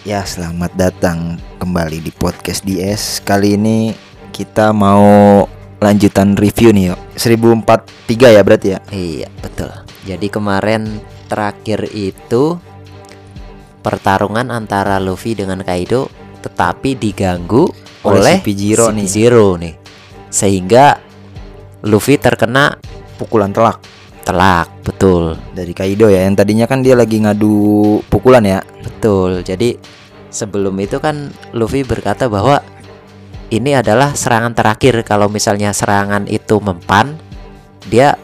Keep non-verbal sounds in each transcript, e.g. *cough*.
Ya, selamat datang kembali di podcast DS. Kali ini kita mau lanjutan review nih, yuk. 1043 ya berarti ya? Iya, betul. Jadi kemarin terakhir itu pertarungan antara Luffy dengan Kaido tetapi diganggu Oleh oleh, CP0 nih. CP0 nih. Sehingga Luffy terkena Pukulan telak telak, betul. dari Kaido ya. Yang tadinya kan dia lagi ngadu pukulan ya. Betul. Jadi sebelum itu kan Luffy berkata bahwa ini adalah serangan terakhir kalau misalnya serangan itu mempan dia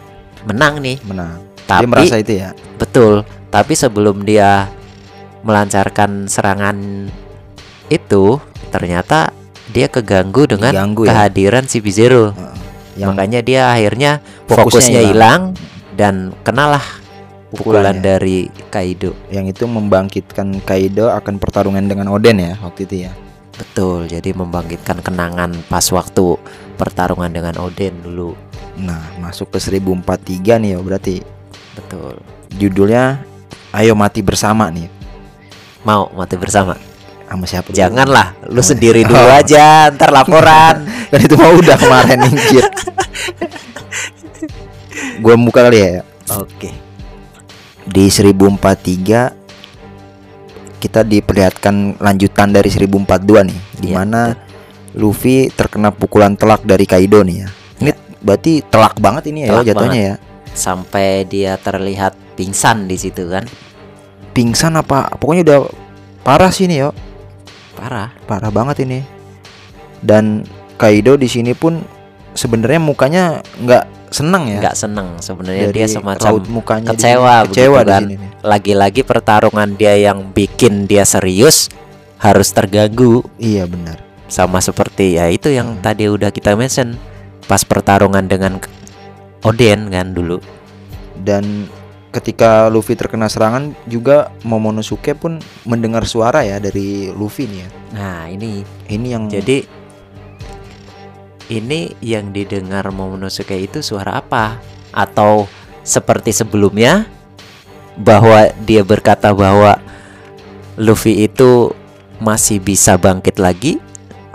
menang nih. Menang. Tapi Dia merasa itu ya. betul, tapi sebelum dia melancarkan serangan itu ternyata dia keganggu dengan Diganggu ya. kehadiran si Zero. Heeh. Yang Makanya dia akhirnya Fokusnya fokusnya hilang. Dan kenalah pukulan dari Kaido. yang itu membangkitkan Kaido akan pertarungan dengan Oden ya waktu itu ya. Betul, jadi membangkitkan kenangan pas waktu pertarungan dengan Oden dulu. Nah, masuk ke 1043 nih ya berarti Betul. judulnya Ayo mati bersama nih. Mau mati bersama? Sama siapa? Janganlah, lu Oh, sendiri oh. dulu aja, ntar laporan. *laughs* Kan itu mau udah kemarin *laughs* anjir. Gue buka kali ya. Oke. Di 1043 kita diperlihatkan lanjutan dari 1042 nih, di Iya, mana Luffy terkena pukulan telak dari Kaido nih ya. Ini berarti telak banget ini ya Telak jatuhnya ya. Sampai dia terlihat pingsan di situ kan. Pingsan apa? Pokoknya udah parah sih ini yo. Parah. Parah banget ini. Dan Kaido di sini pun sebenarnya mukanya nggak senang ya. Nggak seneng sebenarnya dia semacam raut mukanya kecewa kecewa kan. nih. lagi-lagi pertarungan dia yang bikin dia serius harus terganggu Iya benar. sama seperti ya itu yang Hmm. tadi udah kita mention pas pertarungan dengan Oden kan dulu Dan ketika Luffy terkena serangan juga Momonosuke pun mendengar suara ya dari Luffy nih ya. nah ini Ini yang jadi ini yang didengar Momonosuke itu suara apa atau seperti sebelumnya bahwa dia berkata bahwa Luffy itu masih bisa bangkit lagi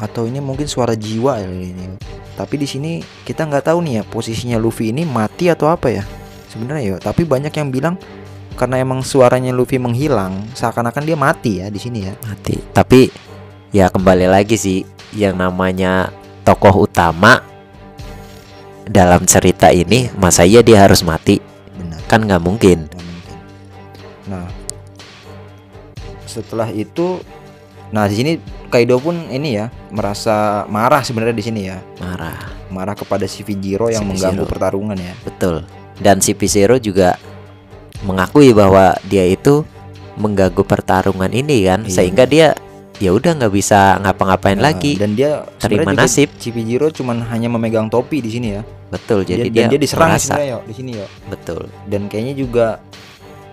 atau ini mungkin suara jiwa ya ini. Tapi di sini kita nggak tahu nih ya posisinya Luffy ini mati atau apa ya. Sebenarnya ya, tapi banyak yang bilang karena emang suaranya Luffy menghilang, seakan-akan dia mati ya di sini ya. mati tapi ya kembali lagi sih yang namanya tokoh utama dalam cerita ini masa iya dia harus mati Benar. kan nggak mungkin mungkin. Nah, setelah itu, nah di sini Kaido pun ini ya merasa marah sebenarnya di sini ya, marah marah kepada si Vijiro yang Si mengganggu Vijiro. pertarungan ya. betul dan si Zero juga mengakui bahwa dia itu mengganggu pertarungan ini kan Iya. sehingga dia ya udah nggak bisa ngapa-ngapain Nah, lagi. Dan dia terima nasib. Si Vijiro cuman hanya memegang topi di sini ya. betul jadi Dia- dia, dia diserang merasa. yo di sini yo. betul. Dan kayaknya juga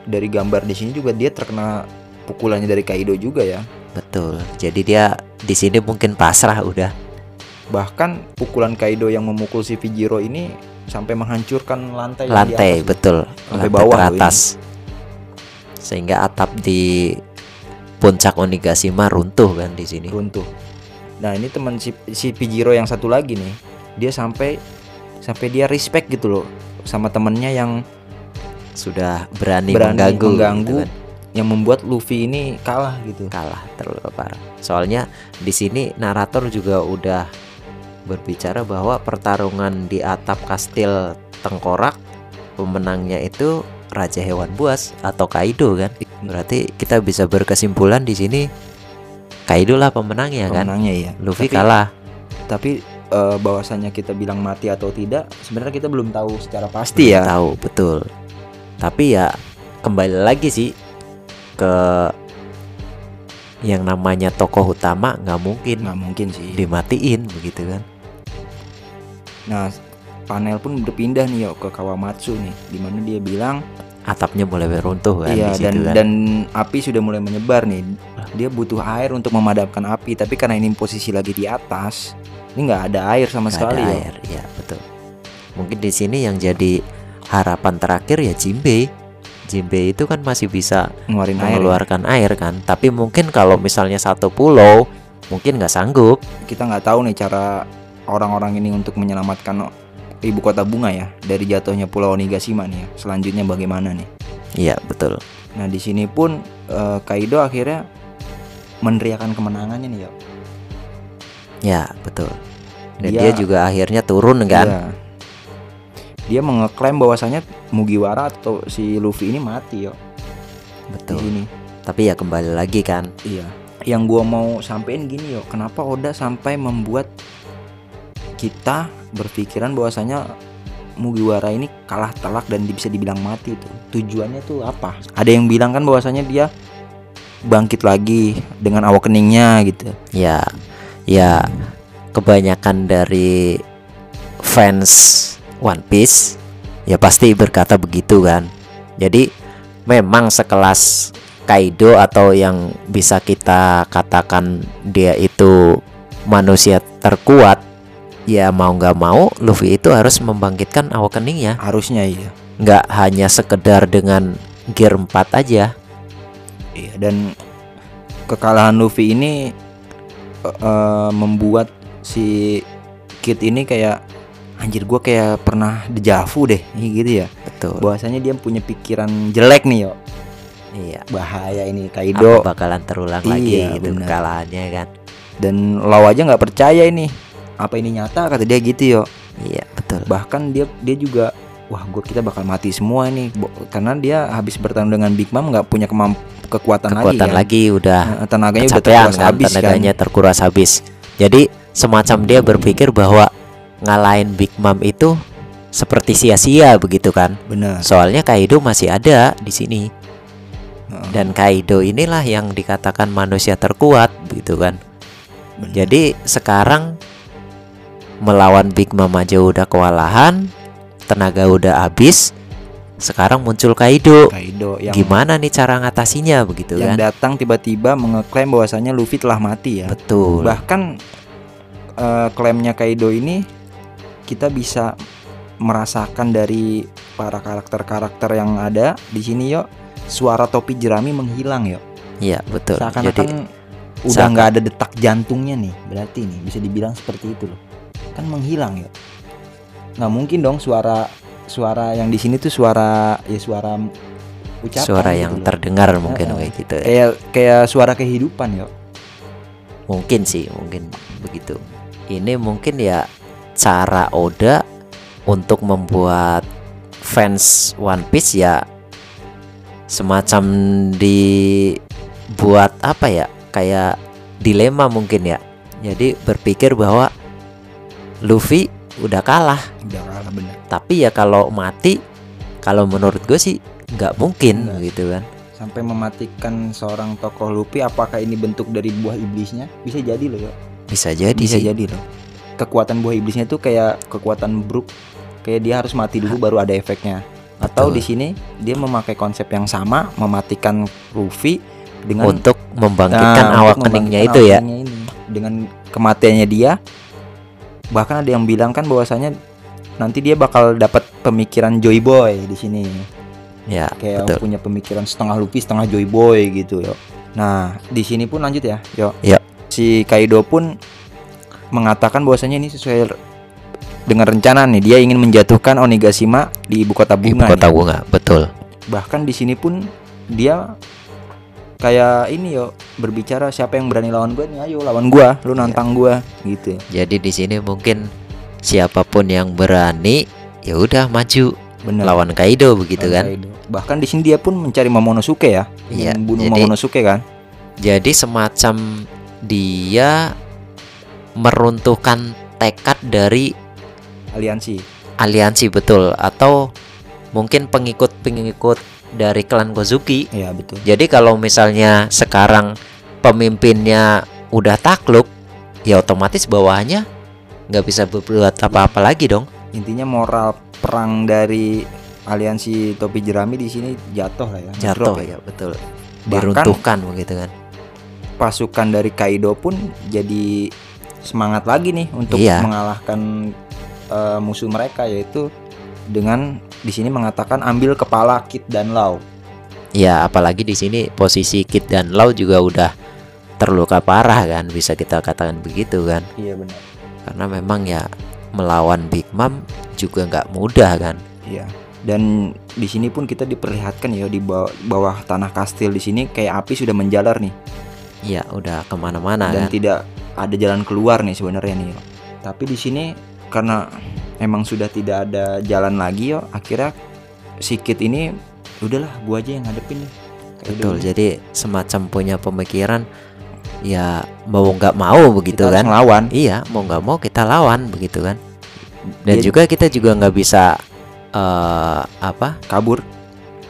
dari gambar di sini juga dia terkena pukulannya dari Kaido juga ya. betul. Jadi dia di sini mungkin pasrah udah. Bahkan pukulan Kaido yang memukul si Vijiro ini sampai menghancurkan lantai di lantai atas. betul. Sampai lantai bawah teratas. Sehingga atap di puncak Onigashima runtuh kan di sini runtuh. Nah ini teman si, si Vijiro yang satu lagi nih, dia sampai sampai dia respect gitu loh sama temennya yang sudah berani, Berani mengganggu, mengganggu. gitu kan. yang membuat Luffy ini kalah gitu. kalah terlalu parah soalnya di sini narator juga udah berbicara bahwa pertarungan di atap kastil tengkorak pemenangnya itu Raja Hewan Buas atau Kaido kan berarti kita bisa berkesimpulan di sini Kaido lah pemenangnya kan Pemenangnya iya. Luffy Tapi- kalah Tapi eh, bahwasannya kita bilang mati atau tidak, sebenarnya kita belum tahu secara pasti ya. tahu betul tapi ya kembali lagi sih ke yang namanya tokoh utama nggak mungkin Nggak mungkin sih. dimatiin begitu kan Nah, panel pun berpindah nih yo ke Kawamatsu nih, di mana dia bilang atapnya mulai runtuh kan iya di situ dan kan. dan api sudah mulai menyebar nih. Dia butuh air untuk memadamkan api, tapi karena ini posisi lagi di atas, ini nggak ada air sama Nggak sekali ada yo. air ya betul mungkin di sini yang jadi harapan terakhir ya Jimbe Jinbei itu kan masih bisa ngeluarin air. ya. mengeluarkan air kan. Tapi mungkin kalau misalnya satu pulau mungkin nggak sanggup. Kita nggak tahu nih cara orang-orang ini untuk menyelamatkan ibu kota bunga ya dari jatuhnya Pulau Onigashima nih ya. Selanjutnya bagaimana nih? Iya betul. Nah di sini pun eh, Kaido akhirnya meneriakan kemenangannya nih ya. Ya betul. Dan Dia- dia, juga akhirnya turun kan. Iya. Dia mengeklaim bahwasanya Mugiwara atau si Luffy ini mati yo di Betul. sini. Tapi ya kembali lagi kan. Iya. Yang gua mau sampein gini yo, kenapa Oda sampai membuat kita berpikiran bahwasanya Mugiwara ini kalah telak dan bisa dibilang mati itu. Tujuannya tuh apa? Ada yang bilang kan bahwasanya dia bangkit lagi dengan awakeningnya gitu. Ya, ya kebanyakan dari fans One Piece ya pasti berkata begitu kan. Jadi memang sekelas Kaido atau yang bisa kita katakan dia itu manusia terkuat ya mau nggak mau Luffy itu harus membangkitkan awakeningnya Harusnya iya. nggak hanya sekedar dengan gear 4 aja Iya dan kekalahan Luffy ini eh, membuat si Kid ini kayak anjir gua kayak pernah dejavu deh gitu ya. betul Bahwasanya dia punya pikiran jelek nih yo. iya Bahaya ini apa Kaido bakalan terulang Iya, lagi benar. kekalahannya kan dan Law aja nggak percaya ini. Apa ini nyata kata dia gitu yo. iya betul Bahkan dia dia juga wah gua kita bakal mati semua nih Bo- karena dia habis bertanding dengan Big Mom nggak punya kemamp kekuatan, kekuatan lagi, lagi, udah kan. Nah, tenaganya udah terkuras kan habis kan. tenaganya terkuras habis jadi semacam dia berpikir bahwa ngalahin Big Mom itu seperti sia-sia begitu kan Benar. soalnya Kaido masih ada di sini dan Kaido inilah yang dikatakan manusia terkuat begitu kan Benar. jadi sekarang melawan Big Mom aja udah kewalahan tenaga udah habis sekarang muncul Kaido Kaido yang gimana nih cara ngatasinya begitu yang kan datang tiba-tiba mengeklaim bahwasanya Luffy telah mati ya. betul Bahkan eh, klaimnya Kaido ini kita bisa merasakan dari para karakter-karakter yang ada di sini yo suara topi jerami menghilang yo. Iya betul. Jadi Seakan-akan udah nggak ada detak jantungnya nih. Berarti nih bisa dibilang seperti itu loh. Kan menghilang yo. Nggak mungkin dong suara suara yang di sini tuh suara ya suara ucapan suara gitu yang loh. terdengar mungkin Heeh. kayak gitu. ya. kayak kayak suara kehidupan yo. Mungkin sih, mungkin begitu. Ini mungkin ya cara Oda untuk membuat fans One Piece ya semacam dibuat apa ya? Kayak dilema mungkin ya. Jadi berpikir bahwa Luffy udah kalah, Udah kalah bener. tapi ya kalau mati kalau menurut gue sih nggak mungkin Nggak. gitu kan. sampai mematikan seorang tokoh Luffy apakah ini bentuk dari buah iblisnya bisa jadi loh ya Bisa jadi bisa sih. jadi loh kekuatan buah iblisnya tuh kayak kekuatan Brook kayak dia harus mati dulu baru ada efeknya atau Betul. di sini dia memakai konsep yang sama mematikan Luffy dengan untuk membangkitkan Nah, awak keningnya itu ya. ini. dengan kematiannya dia bahkan ada yang bilang kan bahwasanya nanti dia bakal dapat pemikiran Joy Boy di sini Ya, kayak betul. punya pemikiran setengah Luffy setengah Joy Boy gitu yo. Nah di sini pun lanjut ya yo. Ya. Si Kaido pun mengatakan bahwasanya ini sesuai dengan rencana nih dia ingin menjatuhkan Onigashima di ibu kota Ibu bunga. kota nih. bunga, betul. Bahkan di sini pun dia kayak ini yo berbicara siapa yang berani lawan gue nih ayo lawan gua lu Iya. nantang gua gitu. Jadi di sini mungkin siapa pun yang berani ya udah maju Benar. lawan Kaido begitu Lawan kan. Kaido. Bahkan di sini dia pun mencari Momonosuke ya. Iya, Membunuh jadi- Momonosuke kan. Jadi semacam dia meruntuhkan tekad dari Aliansi. aliansi betul atau mungkin pengikut-pengikut dari klan Kozuki. Iya betul. Jadi kalau misalnya sekarang pemimpinnya udah takluk, ya otomatis bawahannya nggak bisa berbuat apa-apa lagi dong. intinya moral perang dari aliansi topi jerami di sini jatuh lah ya Jatuh Drop ya betul. Bahkan- Diruntuhkan begitu kan. pasukan dari Kaido pun jadi semangat lagi nih untuk Iya. mengalahkan eh, musuh mereka yaitu dengan di sini mengatakan ambil kepala Kid dan Lau Ya apalagi di sini posisi Kid dan Lau juga udah terluka parah kan bisa kita katakan begitu kan Iya benar. karena memang ya melawan Big Mom juga nggak mudah kan Iya. Dan di sini pun kita diperlihatkan ya di bawah, bawah tanah kastil di sini kayak api sudah menjalar nih ya udah ke mana-mana dan kan tidak ada jalan keluar nih sebenarnya nih. Tapi di sini karena emang sudah tidak ada jalan lagi yo, akhirnya si Kid ini udahlah gua aja yang ngadepin. Kayak betul dulu. jadi semacam punya pemikiran ya mau nggak mau begitu Kita kan ngelawan. iya mau nggak mau kita lawan begitu kan dan Dia juga kita juga nggak bisa eh apa kabur.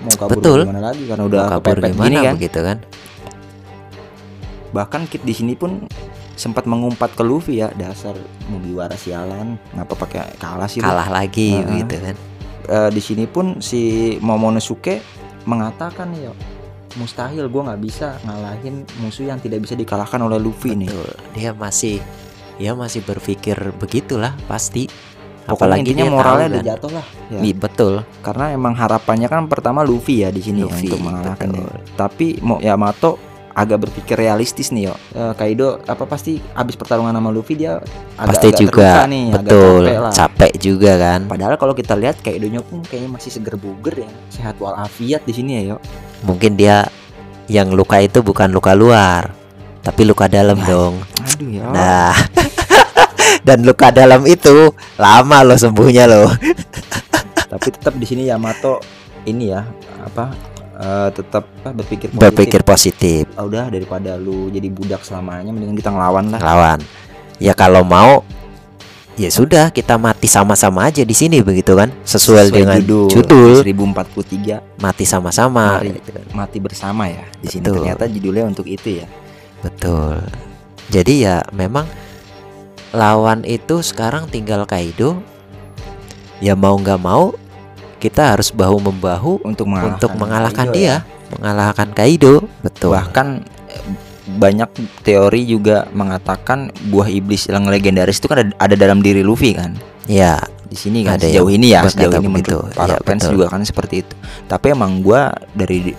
Mau kabur Betul. gimana lagi karena udah mau kabur gimana gini kan. begitu kan Bahkan Kid di sini pun sempat mengumpat ke Luffy ya dasar Mugiwara sialan ngapa pakai kalah sih lu? kalah lagi Heeh. begitu kan Eh, di sini pun si Momonosuke mengatakan ya mustahil gua nggak bisa ngalahin musuh yang tidak bisa dikalahkan oleh Luffy nih Betul. dia masih dia masih berpikir begitulah pasti Pokoknya apalagi intinya dia moralnya udah kan. jatuh lah ya. Betul karena emang harapannya kan pertama Luffy ya di sini ya, untuk mengalahkan tapi mau Yamato agak berpikir realistis nih yo. Eh, Kaido apa pasti abis pertarungan sama Luffy dia agak, pasti agak juga. nih agak betul. capek lah. Capek juga kan. Padahal kalau kita lihat Kaidonya pun kayaknya masih seger buger ya. Sehat walafiat di sini ya yo. Mungkin dia yang luka itu bukan luka luar tapi luka dalam Nah. dong. aduh ya nah dan luka dalam itu lama loh sembuhnya loh. Tapi tetap di sini Yamato ini ya apa eh, tetap apa, berpikir positif. berpikir positif. Ah, udah daripada lu jadi budak selamanya mendingan kita ngelawan lah. Lawan ya kalau mau ya sudah kita mati sama-sama aja di sini begitu kan? Sesuai, dengan judul, 1043 mati sama-sama gitu mati bersama ya di sini. Betul. ternyata judulnya untuk itu ya. Betul. Jadi ya memang lawan itu sekarang tinggal Kaido. Ya mau nggak mau kita harus bahu membahu untuk mengalahkan, untuk mengalahkan Kaido dia ya. mengalahkan Kaido betul bahkan eh, banyak teori juga mengatakan buah iblis yang legendaris itu kan ada, ada dalam diri Luffy kan ya di sini kan Ada sejauh ini ya sejauh ini begitu. menurut para Ya, fans betul. juga kan seperti itu tapi emang gua dari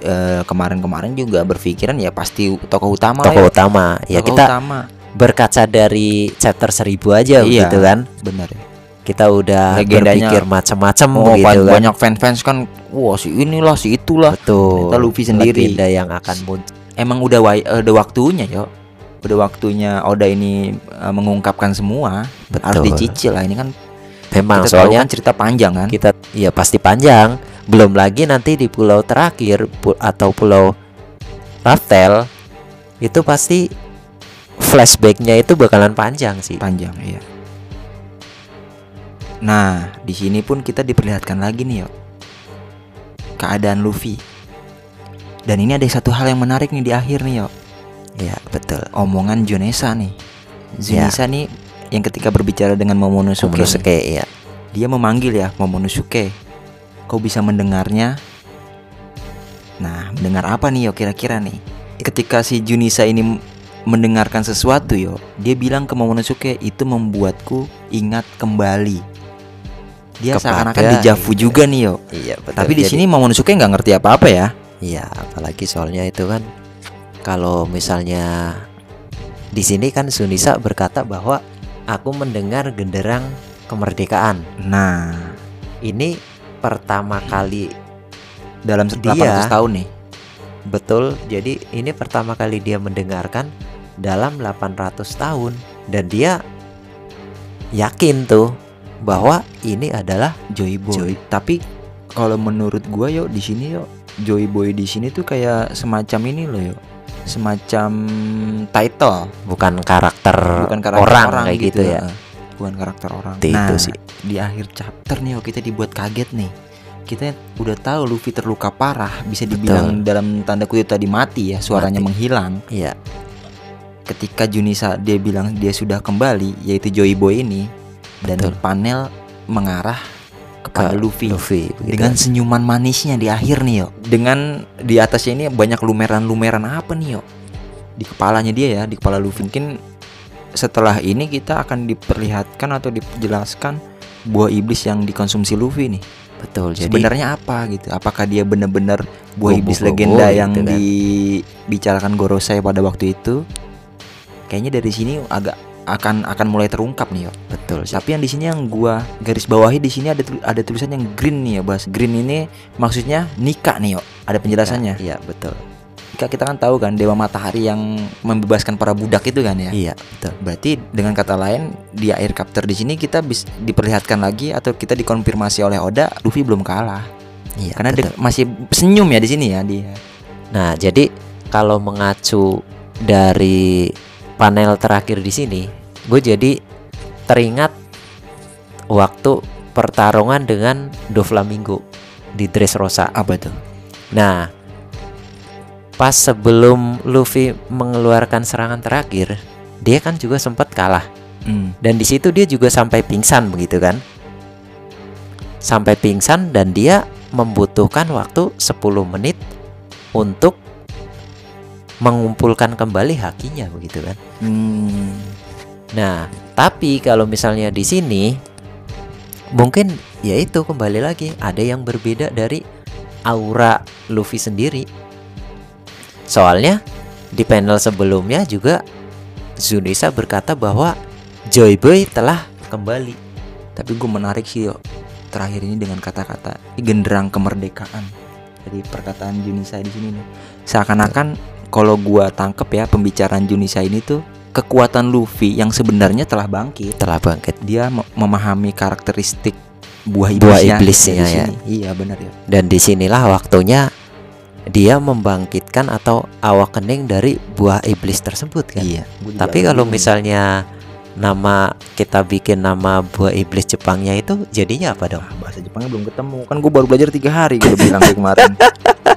eh, kemarin-kemarin juga berpikiran ya pasti tokoh utama tokoh ya. utama ya Tokoh kita utama berkaca dari chapter 1000 aja Iya. gitu kan benar ya. Kita udah Legendanya- berpikir macam-macam Oh, begitu ba- kan. banyak fans-fans kan wah si inilah si itulah. Betul. Ternyata Luffy sendiri. legenda yang akan muncul. Emang udah wa- udah waktunya yo udah waktunya Oda ini eh, mengungkapkan semua. Harus betul. dicicil lah ini kan memang kita soalnya kan cerita panjang kan. kita ya pasti panjang. Belum lagi nanti di pulau terakhir pu- atau pulau Raftel itu pasti flashbacknya itu bakalan panjang sih. Panjang iya nah di sini pun kita diperlihatkan lagi nih yo keadaan Luffy. Dan ini ada satu hal yang menarik nih di akhir nih yo ya betul. Omongan Junesa nih. Ya. Junesa nih yang ketika berbicara dengan Momonosuke, nih, Momonosuke ya. Dia memanggil ya Momonosuke. Kau bisa mendengarnya? Nah mendengar apa nih yo kira-kira nih? Ketika si Junisa ini mendengarkan sesuatu yo dia bilang ke Momonosuke itu membuatku ingat kembali dia seakan-akan dijavu juga nih yo. Iya betul. Tapi di sini Momonosuke nggak ngerti apa-apa ya. Iya, apalagi soalnya itu kan kalau misalnya di sini kan Sunisa berkata bahwa aku mendengar genderang kemerdekaan. nah. Ini pertama kali dalam Dia- 800 tahun nih. Betul. Jadi ini pertama kali dia mendengarkan dalam 800 tahun. Dan dia yakin tuh bahwa ini adalah Joy Boy. Joy. Tapi kalau menurut gua yo di sini yo Joy Boy di sini tuh kayak semacam ini loh yo. Semacam title, bukan karakter, bukan karakter orang, orang, kayak gitu, ya. eh. Bukan karakter orang. Itu nah, sih. di akhir chapter nih yo kita dibuat kaget nih. Kita udah tahu Luffy terluka parah, bisa dibilang dalam tanda kutip tadi mati ya, suaranya Mati. menghilang. Iya, Ketika Junisa dia bilang dia sudah kembali, yaitu Joy Boy ini dan Betul. panel mengarah kepada Ke Luffy. Luffy begitu. dengan senyuman manisnya di akhir nih yo dengan di atasnya ini banyak lumeran-lumeran apa nih yo di kepalanya dia ya di kepala Luffy mungkin setelah ini kita akan diperlihatkan atau dijelaskan buah iblis yang dikonsumsi Luffy nih betul jadi sebenarnya apa gitu apakah dia benar-benar buah iblis Bobo-bobo legenda gitu yang kan. dibicarakan Gorosei pada waktu itu kayaknya dari sini agak akan akan mulai terungkap nih yo. Betul tapi yang di sini yang gua garis bawahi di sini ada ada tulisan yang green nih ya bahas green ini maksudnya nikah nih yo ada penjelasannya. Iya betul. Nikah kita kan tahu kan dewa matahari yang membebaskan para budak itu kan ya? Iya betul. Berarti dengan kata lain di air captor di sini kita bisa diperlihatkan lagi atau kita dikonfirmasi oleh Oda Luffy belum kalah. Iya karena betul. masih senyum ya di sini ya dia. Nah, jadi kalau mengacu dari panel terakhir di sini, gue jadi teringat waktu pertarungan dengan Doflamingo di Dressrosa. Apa tuh? Nah, pas sebelum Luffy mengeluarkan serangan terakhir, dia kan juga sempat kalah. Hmm. Dan di situ dia juga sampai pingsan begitu kan? Sampai pingsan dan dia membutuhkan waktu 10 menit untuk mengumpulkan kembali hakinya begitu kan. Hmm. Nah, tapi kalau misalnya di sini mungkin ya itu kembali lagi ada yang berbeda dari aura Luffy sendiri. Soalnya di panel sebelumnya juga Zunisa berkata bahwa Joy Boy telah kembali. Tapi gue menarik sih yo terakhir ini dengan kata-kata genderang kemerdekaan. Jadi perkataan Junisa di sini nih. Seakan-akan kalau gua tangkep ya pembicaraan Junisa ini tuh kekuatan Luffy yang sebenarnya telah bangkit. Telah bangkit. Dia me- memahami karakteristik buah Buah iblisnya. iblisnya dari ya. Iya benar ya. Dan di sinilah waktunya dia membangkitkan atau awakening dari buah iblis tersebut kan. Iya. Tapi kalau misalnya nama kita bikin nama buah iblis Jepangnya itu jadinya apa dong? Ah, bahasa Jepangnya belum ketemu kan gue baru belajar tiga hari gue bilang kemarin *laughs*